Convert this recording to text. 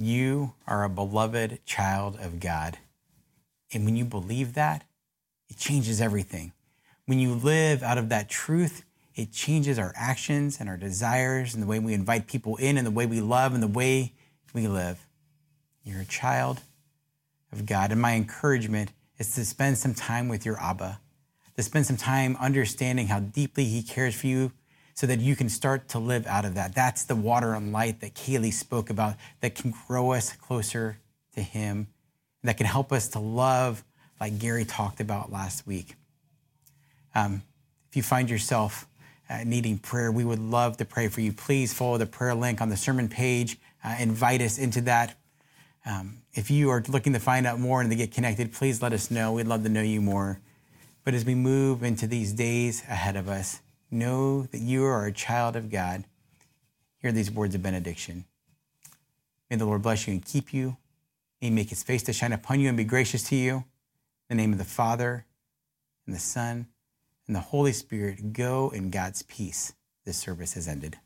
You are a beloved child of God. And when you believe that, it changes everything. When you live out of that truth, it changes our actions and our desires and the way we invite people in and the way we love and the way we live. You're a child of God. And my encouragement is to spend some time with your Abba, to spend some time understanding how deeply He cares for you so that you can start to live out of that. That's the water and light that Kaylee spoke about that can grow us closer to Him, that can help us to love like Gary talked about last week. Um, if you find yourself uh, needing prayer, we would love to pray for you. Please follow the prayer link on the sermon page. Uh, invite us into that. Um, if you are looking to find out more and to get connected, please let us know. We'd love to know you more. But as we move into these days ahead of us, know that you are a child of God. Hear these words of benediction. May the Lord bless you and keep you. May he make his face to shine upon you and be gracious to you. In the name of the Father, and the Son, and the Holy Spirit, go in God's peace. This service has ended.